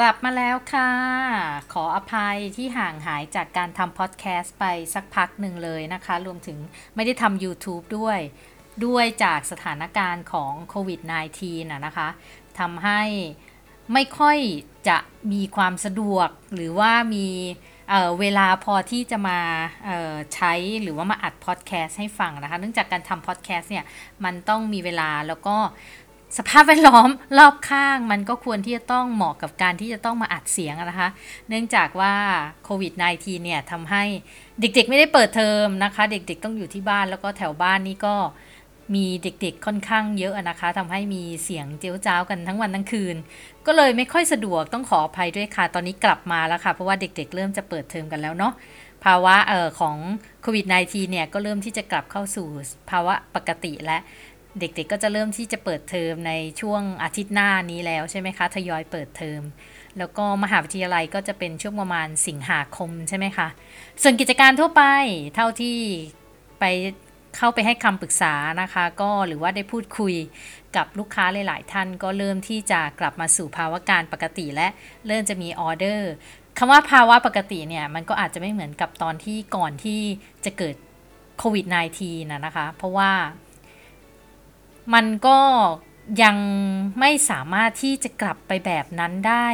กลับมาแล้วค่ะ ขออภัยที่ห่างหายจากการทำพอดแคสต์ไปสักพักหนึ่งเลยนะคะ รวมถึงไม่ได้ทำ YouTube ด้วย ด้วยจากสถานการณ์ของโควิด -19 นะนะคะทำให้ไม่ค่อยจะมีความสะดวกหรือว่ามีเเวลาพอที่จะมาใช้หรือว่ามาอัดพอดแคสต์ให้ฟังนะคะ เนื่องจากการทำพอดแคสต์เนี่ย มันต้องมีเวลาแล้วก็ สภาพแวดล้อมรอบข้างมันก็ควรที่จะต้องเหมาะกับการที่จะต้องมาอัดเสียงนะคะ เนื่องจากว่าโควิด -19 เนี่ยทำให้เด็กๆไม่ได้เปิดเทอมนะคะ เด็กๆต้องอยู่ที่บ้านแล้วก็แถวบ้านนี้ก็มีเด็กๆค่อนข้างเยอะนะคะทำให้มีเสียงเจียวจ้าวกันทั้งวันทั้งคืน ก็เลยไม่ค่อยสะดวกต้องขออภัยด้วยค่ะ ตอนนี้กลับมาแล้วค่ะ เพราะว่าเด็กๆ เริ่มจะเปิดเทอมกันแล้วเนาะภาวะเอ่อของโควิด -19 เนี่ยก็เริ่มที่จะกลับเข้าสู่ภาวะปกติและ เด็กๆก็จะเริ่มที่จะเปิดเทอมในช่วงอาทิตย์หน้านี้แล้วใช่ไหมคะทยอยเปิดเทอมแล้วก็มหาวิทยาลัยก็จะเป็นช่วงประมาณสิงหาคมใช่ไหมคะ ส่วนกิจการทั่วไปเท่าที่ไปเข้าไปให้คำปรึกษานะคะ ก็หรือว่าได้พูดคุยกับลูกค้าหลาย ๆ ท่านก็เริ่มที่จะกลับมาสู่ภาวะการปกติและเริ่มจะมีออเดอร์คำว่าภาวะปกติเนี่ยมันก็อาจจะไม่เหมือนกับตอนที่ก่อนที่จะเกิดโควิด -19 นะนะคะ เพราะว่า มันก็ยังไม่สามารถที่จะกลับไปแบบนั้นได้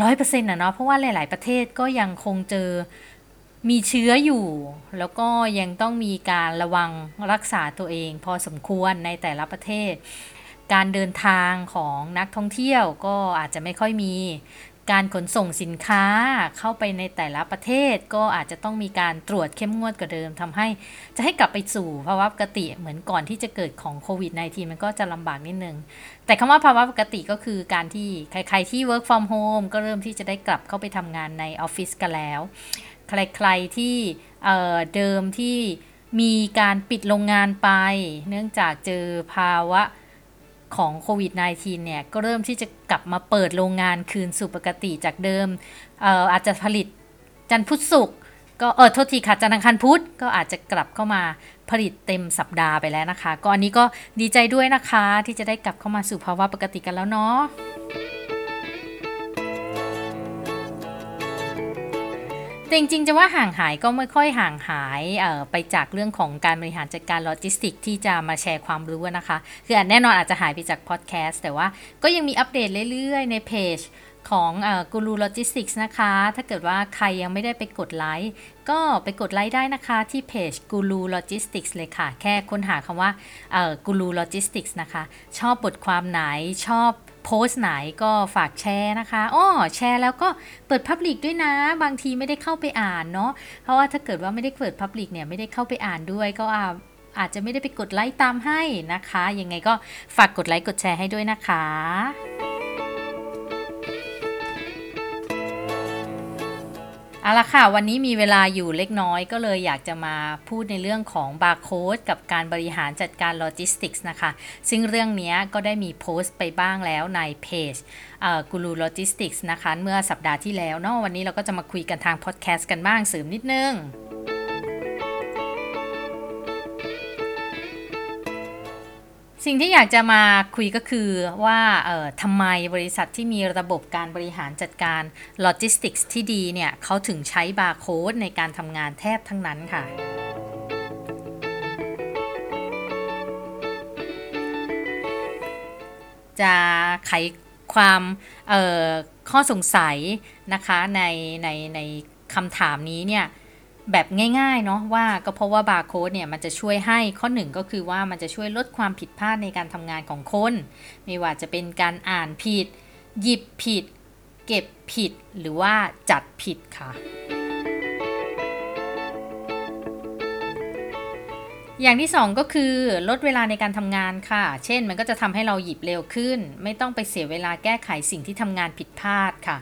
ร้อยเปอร์เซ็นต์นะเนาะเพราะว่าหลาย ๆ ประเทศก็ยังคงเจอมีเชื้ออยู่ แล้วก็ยังต้องมีการระวังรักษาตัวเอง พอสมควรในแต่ละประเทศ การเดินทางของนักท่องเที่ยวก็อาจจะไม่ค่อยมี การขนส่งสินค้าเข้าไปในแต่ละประเทศก็อาจจะต้องมีการตรวจเข้มงวดกว่าเดิมทำให้จะให้กลับไปสู่ภาวะปกติเหมือนก่อนที่จะเกิดของโควิด -19 มันก็จะลำบากนิดนึง แต่คำว่าภาวะปกติก็คือการที่ใครๆที่ work from home ก็เริ่มที่จะได้กลับเข้าไปทำงานในออฟฟิศกันแล้ว ใครๆที่เเดิมที่มีการปิดโรงงานไป เนื่องจากเจอภาวะ ของโควิด -19 เนี่ยก็เริ่มที่จะกลับมาเปิดโรงงานคืนสู่ปกติจากเดิมก็อาจจะผลิตจันพุธศุกก็เออโทษทีค่ะจันทร์อังคารพุธก็อาจจะกลับเข้ามาผลิตเต็มสัปดาห์ไปแล้วนะคะ ก็อันนี้ก็ดีใจด้วยนะคะที่จะได้กลับเข้ามาสู่ภาวะปกติกันแล้วเนาะ จริงๆจะว่าห่างหายก็ไม่ค่อยห่างหายไปจากเรื่องของการบริหารจัดการโลจิสติกส์ที่จะมาแชร์ความรู้นะคะ คือแน่นอนอาจจะหายไปจากพอดแคสต์แต่ว่าก็ยังมีอัปเดตเรื่อยๆ ในเพจของกูรูโลจิสติกส์นะคะ ถ้าเกิดว่าใครยังไม่ได้ไปกดไลค์ ก็ไปกดไลค์ได้นะคะที่เพจกูรูโลจิสติกส์เลยค่ะ แค่ค้นหาคำว่ากูรูโลจิสติกส์นะคะ ชอบบทความไหนชอบ โพสต์ไหนก็ฝากแชร์นะคะอ้อแชร์แล้วก็เปิด public ด้วยนะ บางทีไม่ได้เข้าไปอ่านเนาะ เพราะว่าถ้าเกิดว่าไม่ได้เปิด public เนี่ยไม่ได้เข้าไปอ่านด้วยก็อาจจะไม่ได้ไปกดไลค์ตามให้นะคะ ยังไงก็ฝากกดไลค์กดแชร์ให้ด้วยนะคะ เอาละค่ะ วันนี้มีเวลาอยู่เล็กน้อยก็เลยอยากจะมาพูดในเรื่องของบาร์โค้ดกับการบริหารจัดการโลจิสติกส์นะคะ ซึ่งเรื่องนี้ก็ได้มีโพสต์ไปบ้างแล้วในเพจกูรูโลจิสติกส์นะคะ เมื่อสัปดาห์ที่แล้วเนาะวันนี้เราก็จะมาคุยกันทางพอดแคสต์กันบ้างเสริมนิดนึง สิ่งที่อยากจะมาคุยก็คือว่าทำไมบริษัทที่มีระบบการบริหารจัดการโลจิสติกส์ที่ดีเนี่ยเขาถึงใช้บาร์โค้ดในการทำงานแทบทั้งนั้นค่ะจะไขความข้อสงสัยนะคะในในในคำถามนี้เนี่ย แบบง่ายๆเนาะว่าก็เพราะว่าบาร์โค้ดเนี่ยมันจะช่วยให้ข้อหนึ่งก็คือว่ามันจะช่วยลดความผิดพลาดในการทำงานของคน ไม่ว่าจะเป็นการอ่านผิด หยิบผิด เก็บผิดหรือว่าจัดผิดค่ะ อย่างที่ 2 ก็คือลดเวลาในการทำงานค่ะ เช่นมันก็จะทำให้เราหยิบเร็วขึ้น ไม่ต้องไปเสียเวลาแก้ไขสิ่งที่ทำงานผิดพลาดค่ะ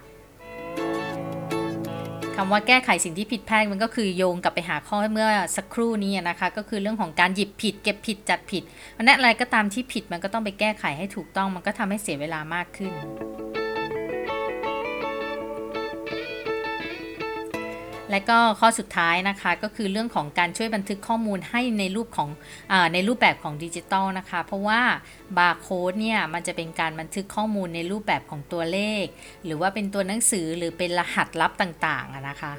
คำว่าแก้ไขสิ่งที่ผิดพลาดมันก็คือโยงกลับไปหาข้อเมื่อสักครู่นี้นะคะ ก็คือเรื่องของการหยิบผิด เก็บผิดจัดผิดมันนั้นอะไรก็ตามที่ผิดมันก็ต้องไปแก้ไขให้ถูกต้อง มันก็ทำให้เสียเวลามากขึ้น และก็ข้อสุดท้ายนะคะก็คือเรื่องของการช่วยบันทึกข้อมูลให้ในรูปของอในรูปแบบของดิจิตอลนะคะ เพราะว่าบาร์โค้ดเนี่ยมันจะเป็นการบันทึกข้อมูลในรูปแบบของตัวเลข หรือว่าเป็นตัวหนังสือหรือเป็นรหัสลับต่างๆนะคะ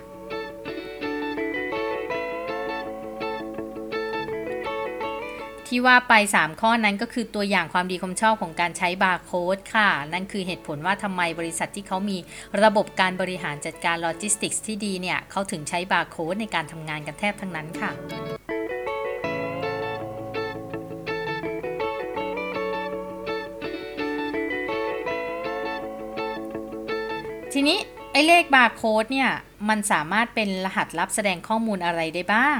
ที่ว่าไป 3 ข้อนั้นก็คือตัวอย่างความดีความชอบของการใช้บาร์โค้ดค่ะ นั่นคือเหตุผลว่าทำไมบริษัทที่เขามีระบบการบริหารจัดการโลจิสติกส์ที่ดีเนี่ยเขาถึงใช้บาร์โค้ดในการทำงานกันแทบทั้งนั้นค่ะทีนี้ไอ้เลขบาร์โค้ดเนี่ย มันสามารถเป็นรหัสลับแสดงข้อมูลอะไรได้บ้าง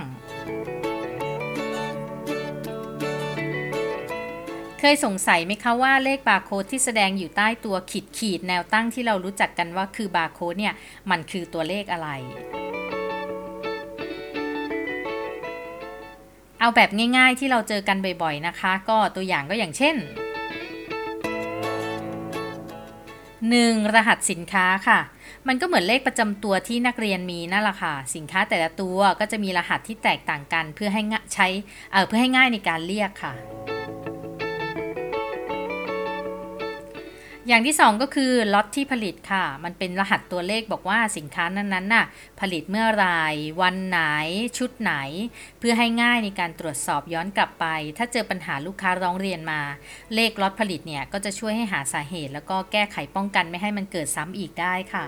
เคยสงสัยไหมคะว่าเลขบาร์โค้ดที่แสดงอยู่ใต้ตัวขีดขีดแนวตั้งที่เรารู้จักกันว่าคือบาร์โค้ดเนี่ย มันคือตัวเลขอะไร เอาแบบง่ายๆที่เราเจอกันบ่อยๆนะคะ ก็ตัวอย่างก็อย่างเช่น 1. รหัสสินค้าค่ะ มันก็เหมือนเลขประจำตัวที่นักเรียนมีนั่นแหละค่ะ สินค้าแต่ละตัวก็จะมีรหัสที่แตกต่างกันเพื่อให้ใช้เเพื่อให้ง่ายในการเรียกค่ะ อย่างที่ 2 ก็คือล็อตที่ผลิตค่ะ มันเป็นรหัสตัวเลขบอกว่าสินค้านั้นๆน่ะผลิตเมื่อไรวันไหน ชุดไหน เพื่อให้ง่ายในการตรวจสอบย้อนกลับไป ถ้าเจอปัญหาลูกค้าร้องเรียนมา เลขล็อตผลิตเนี่ยก็จะช่วยให้หาสาเหตุ แล้วก็แก้ไขป้องกันไม่ให้มันเกิดซ้ำอีกได้ค่ะ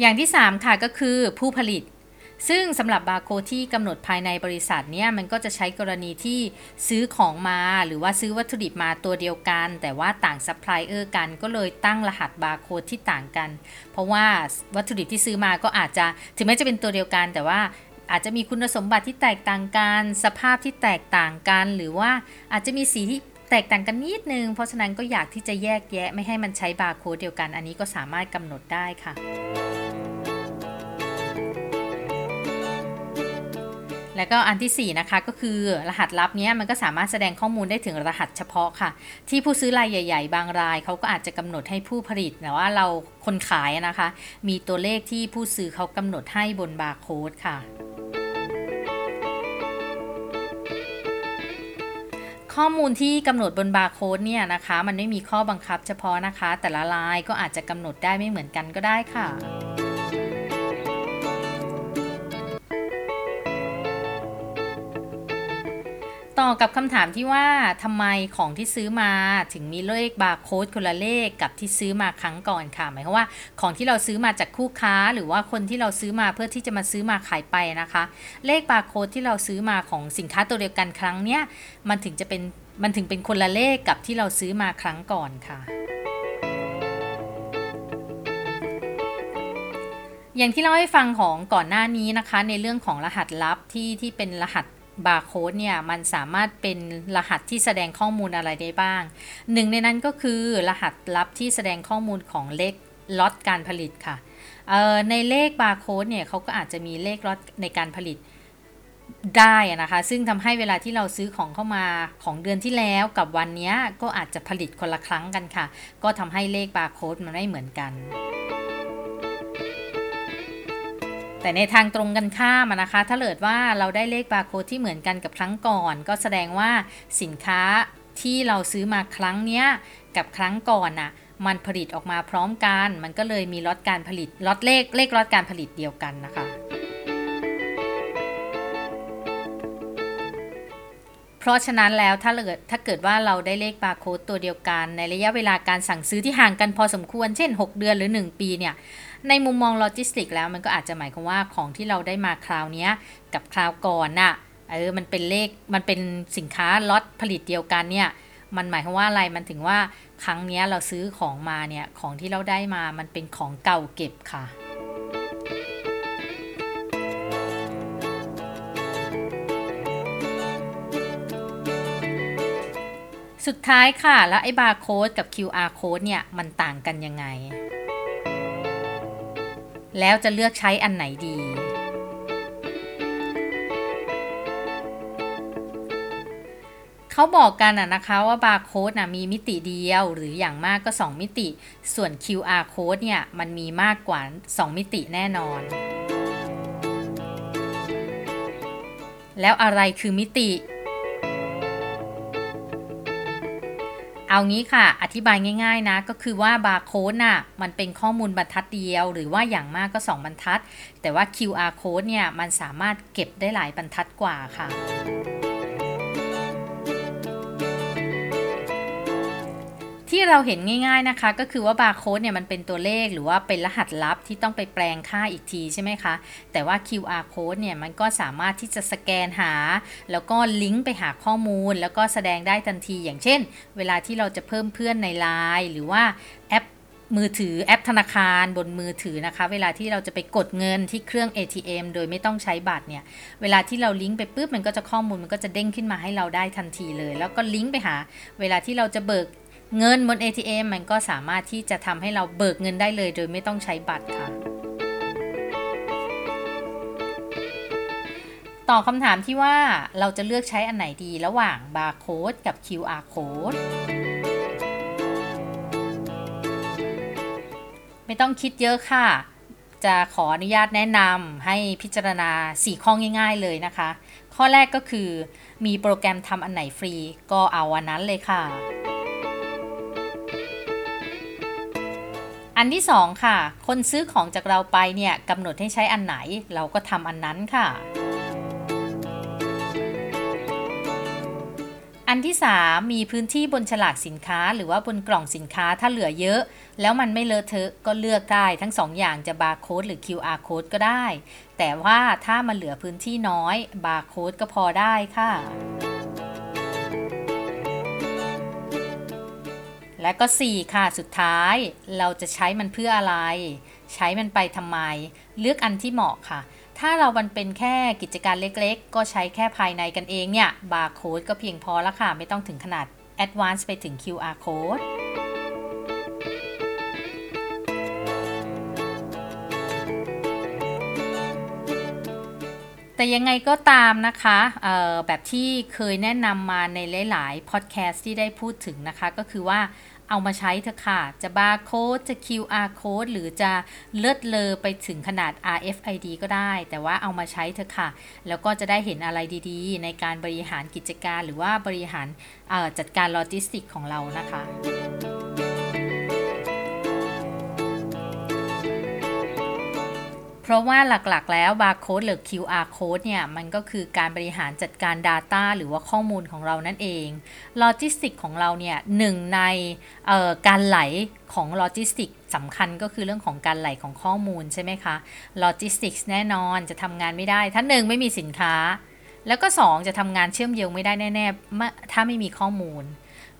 อย่างที่ 3 ค่ะก็คือผู้ผลิต ซึ่งสำหรับบาร์โค้ดที่กำหนดภายในบริษัทเนี่ยมันก็จะใช้กรณีที่ซื้อของมาหรือว่าซื้อวัตถุดิบมาตัวเดียวกัน แต่ว่าต่างซัพพลายเออร์กันก็เลยตั้งรหัสบาร์โค้ดที่ต่างกัน เพราะว่าวัตถุดิบที่ซื้อมาก็อาจจะถึงแม้จะเป็นตัวเดียวกันแต่ว่าอาจจะมีคุณสมบัติที่แตกต่างกัน สภาพที่แตกต่างกัน หรือว่าอาจจะมีสีที่แตกต่างกันนิดนึง เพราะฉะนั้นก็อยากที่จะแยกแยะไม่ให้มันใช้บาร์โค้ดเดียวกัน อันนี้ก็สามารถกำหนดได้ค่ะ แล้วก็อันที่ 4 นะคะก็คือรหัสลับนี้มันก็สามารถแสดงข้อมูลได้ถึงรหัสเฉพาะค่ะ ที่ผู้ซื้อรายใหญ่ ๆ บางรายเขาก็อาจจะกำหนดให้ผู้ผลิตแต่ว่าเราคนขายนะคะ มีตัวเลขที่ผู้ซื้อเขากำหนดให้บนบาร์โค้ดค่ะข้อมูลที่กำหนดบนบาร์โค้ดเนี่ยนะคะ มันไม่มีข้อบังคับเฉพาะนะคะ แต่ละรายก็อาจจะกำหนดได้ไม่เหมือนกันก็ได้ค่ะ ต่อกับคำถามที่ว่าทำไมของที่ซื้อมาถึงมีเลขบาร์โค้ดคนละเลขกับที่ซื้อมาครั้งก่อนค่ะหมายความว่าของที่เราซื้อมาจากคู่ค้า หรือว่าคนที่เราซื้อมาเพื่อที่จะมาซื้อมาขายไปนะคะ เลขบาร์โค้ดที่เราซื้อมาของสินค้าตัวเดียวกันครั้งเนี้ยมันถึงจะเป็นมันถึงเป็นคนละเลขกับที่เราซื้อมาครั้งก่อนค่ะอย่างที่เล่าให้ฟังของก่อนหน้านี้นะคะ ในเรื่องของรหัสลับที่ที่เป็นรหัส บาร์โค้ดเนี่ยมันสามารถเป็นรหัสที่แสดงข้อมูลอะไรได้บ้าง หนึ่งในนั้นก็คือรหัสลับที่แสดงข้อมูลของเลขล็อตการผลิตค่ะในเลขบาร์โค้ดเนี่ยเขาก็อาจจะมีเลขล็อตในการผลิตได้นะคะ ซึ่งทำให้เวลาที่เราซื้อของเข้ามาของเดือนที่แล้วกับวันนี้ก็อาจจะผลิตคนละครั้งกันค่ะ ก็ทำให้เลขบาร์โค้ดมันไม่เหมือนกัน แต่ในทางตรงกันข้ามนะคะ ถ้าเกิดว่าเราได้เลขบาร์โค้ดที่เหมือนกันกับครั้งก่อน ก็แสดงว่าสินค้าที่เราซื้อมาครั้งเนี้ยกับครั้งก่อนน่ะมันผลิตออกมาพร้อมกัน มันก็เลยมีล็อตการผลิตล็อตเลขเลขล็อตการผลิตเดียวกันนะคะ เพราะฉะนั้นแล้วถ้าเกิดถ้าเกิดว่าเราได้เลขบาร์โค้ดตัวเดียวกัน ในระยะเวลาการสั่งซื้อที่ห่างกันพอสมควร เช่น 6 เดือนหรือ 1 ปีเนี่ย ในมุมมองโลจิสติกแล้วมันก็อาจจะหมายความว่าของที่เราได้มาคราวนี้กับคราวก่อนน่ะเออมันเป็นเลขมันเป็นสินค้าล็อตผลิตเดียวกันเนี่ยมันหมายความว่าอะไรมันถึงว่าครั้งนี้เราซื้อของมาเนี่ยของที่เราได้มามันเป็นของเก่าเก็บค่ะสุดท้ายค่ะ แล้วไอ้บาร์โค้ดกับ QR code เนี่ย มันต่างกันยังไง แล้วจะเลือกใช้อันไหนดี เขาบอกกันนะคะว่าบาร์โค้ดมีมิติเดียวหรืออย่างมากก็ 2 มิติ ส่วน QR code เนี่ยมันมีมากกว่า 2 มิติแน่นอน แล้วอะไรคือมิติ เอางี้ค่ะ อธิบายง่ายๆนะ ก็คือว่าบาร์โค้ดน่ะ มันเป็นข้อมูลบรรทัดเดียว หรือว่าอย่างมากก็ 2 บรรทัด แต่ว่า QR code เนี่ย มันสามารถเก็บได้หลายบรรทัดกว่าค่ะ เราเห็นง่าย ๆนะคะ ก็คือว่าบาร์โค้ดเนี่ยมันเป็นตัวเลขหรือว่าเป็นรหัสลับที่ต้องไปแปลงค่าอีกทีใช่ไหมคะ แต่ว่า QR code เนี่ยมันก็สามารถที่จะสแกนหา แล้วก็ลิงก์ไปหาข้อมูล แล้วก็แสดงได้ทันที อย่างเช่น เวลาที่เราจะเพิ่มเพื่อนใน Line หรือว่าแอปมือถือแอปธนาคารบนมือถือนะคะ เวลาที่เราจะไปกดเงินที่เครื่อง ATM โดยไม่ต้องใช้บัตรเนี่ย เวลาที่เราลิงก์ไปปุ๊บมันก็จะข้อมูลมันก็จะเด้งขึ้นมาให้เราได้ทันทีเลย แล้วก็ลิงก์ไปหา เวลาที่เราจะเบิก เงินบน ATM มันก็สามารถที่จะทำให้เราเบิกเงินได้เลย โดยไม่ต้องใช้บัตรค่ะ ต่อคำถามที่ว่าเราจะเลือกใช้อันไหนดีระหว่างบาร์โค้ดกับ QR code ไม่ต้องคิดเยอะค่ะ จะขออนุญาตแนะนำให้พิจารณา 4 ข้อง่าย ๆ เลยนะคะ ข้อแรกก็คือมีโปรแกรมทำอันไหนฟรีก็เอาอันนั้นเลยค่ะ อันที่ 2 ค่ะ คนซื้อของจากเราไปเนี่ยกำหนดให้ใช้อันไหน เราก็ทำอันนั้นค่ะ อันที่ 3 มีพื้นที่บนฉลากสินค้า หรือว่าบนกล่องสินค้าถ้าเหลือเยอะ แล้วมันไม่เลอะเทอะก็เลือกได้ทั้ง 2ออย่างจะบาร์โค้ดหรือ QR code ก็ได้ แต่ว่าถ้ามันเหลือพื้นที่น้อยบาร์โค้ดก็พอได้ค่ะ และก็ 4 ค่ะ สุดท้าย เราจะใช้มันเพื่ออะไร ใช้มันไปทำไม เลือกอันที่เหมาะค่ะ ถ้าเรามันเป็นแค่กิจการเล็กๆ ก็ใช้แค่ภายในกันเองเนี่ย บาร์โค้ดก็เพียงพอแล้วค่ะ ไม่ต้องถึงขนาดแอดวานซ์ไปถึง QR code แต่ยังไงก็ตามนะคะแบบที่เคยแนะนำมาในหลาย ๆ พอดแคสต์ที่ได้พูดถึงนะคะ ก็คือว่าเอามาใช้เถอะค่ะ จะบาร์โค้ดจะ QR code หรือจะเลิศเลอไปถึงขนาด RFID ก็ได้ แต่ว่าเอามาใช้เถอะค่ะ แล้วก็จะได้เห็นอะไรดีๆ ในการบริหารกิจการหรือว่าบริหารจัดการโลจิสติกของเรานะคะ เพราะว่าหลักๆ แล้วบาร์โค้ดหรือ QR code เนี่ย มันก็คือการบริหารจัดการ Data หรือว่าข้อมูลของเรานั่นเองโลจิสติกของเราเนี่ยหนึ่งในการไหลของโลจิสติกสำคัญก็คือเรื่องของการไหลของข้อมูลใช่ไหมคะโลจิสติกแน่นอนจะทำงานไม่ได้ ถ้าหนึ่งไม่มีสินค้า แล้วก็ 2 จะทำงานเชื่อมโยงไม่ได้แน่ๆถ้าไม่มีข้อมูล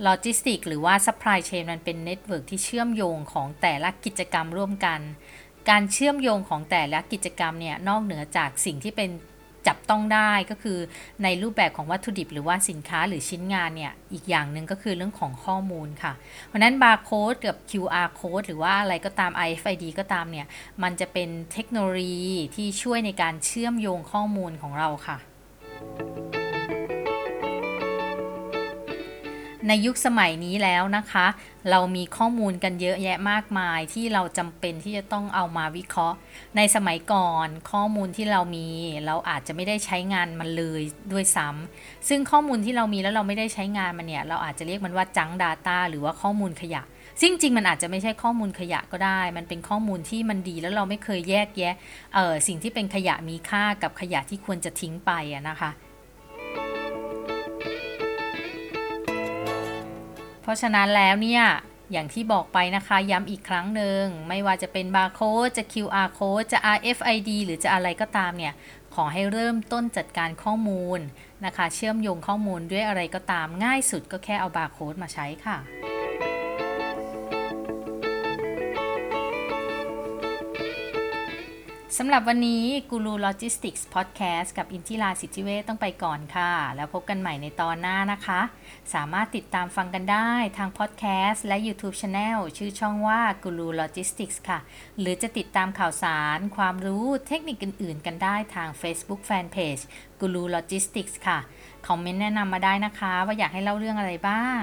โลจิสติกหรือว่า supply chain มันเป็น network ที่เชื่อมโยงของแต่ละกิจกรรมร่วมกัน การเชื่อมโยงของแต่ละกิจกรรมเนี่ยนอกเหนือจากสิ่งที่เป็นจับต้องได้ก็คือในรูปแบบของวัตถุดิบหรือว่าสินค้าหรือชิ้นงานเนี่ย อีกอย่างหนึ่งก็คือเรื่องของข้อมูลค่ะ เพราะนั้นบาร์โค้ดกับ QR code หรือว่าอะไรก็ตาม RFID ก็ตามเนี่ย มันจะเป็นเทคโนโลยีที่ช่วยในการเชื่อมโยงข้อมูลของเราค่ะ ในยุคสมัยนี้แล้วนะคะ เรามีข้อมูลกันเยอะแยะมากมายที่เราจำเป็นที่จะต้องเอามาวิเคราะห์ ในสมัยก่อนข้อมูลที่เรามี เราอาจจะไม่ได้ใช้งานมันเลยด้วยซ้ำซึ่งข้อมูลที่เรามีแล้วเราไม่ได้ใช้งานมันเนี่ย เราอาจจะเรียกมันว่าจัง Data หรือว่าข้อมูลขยะ ซึ่งจริงมันอาจจะไม่ใช่ข้อมูลขยะก็ได้ มันเป็นข้อมูลที่มันดีแล้วเราไม่เคยแยกแยะเออสิ่งที่เป็นขยะมีค่ากับขยะที่ควรจะทิ้งไปอะนะคะ เพราะฉะนั้นแล้วเนี่ยอย่างที่บอกไปนะคะย้ำอีกครั้งหนึ่งไม่ว่าจะเป็นบาร์โค้ดจะ QR code จะ RFID หรือจะอะไรก็ตามเนี่ยขอให้เริ่มต้นจัดการข้อมูลนะคะ เชื่อมโยงข้อมูลด้วยอะไรก็ตามง่ายสุดก็แค่เอาบาร์โค้ดมาใช้ค่ะ สำหรับวันนี้กูรูโลจิสติกส์พอดแคสต์กับอินทิราสิทธิเวต้องไปก่อนค่ะ แล้วพบกันใหม่ในตอนหน้านะคะ สามารถติดตามฟังกันได้ทางพอดแคสต์และ YouTube Channel ชื่อช่องว่ากูรูโลจิสติกส์ค่ะ หรือจะติดตามข่าวสาร ความรู้เทคนิคอื่นๆ กันได้ทาง Facebook Fanpage กูรูโลจิสติกส์ค่ะ คอมเมนต์แนะนำมาได้นะคะ ว่าอยากให้เล่าเรื่องอะไรบ้าง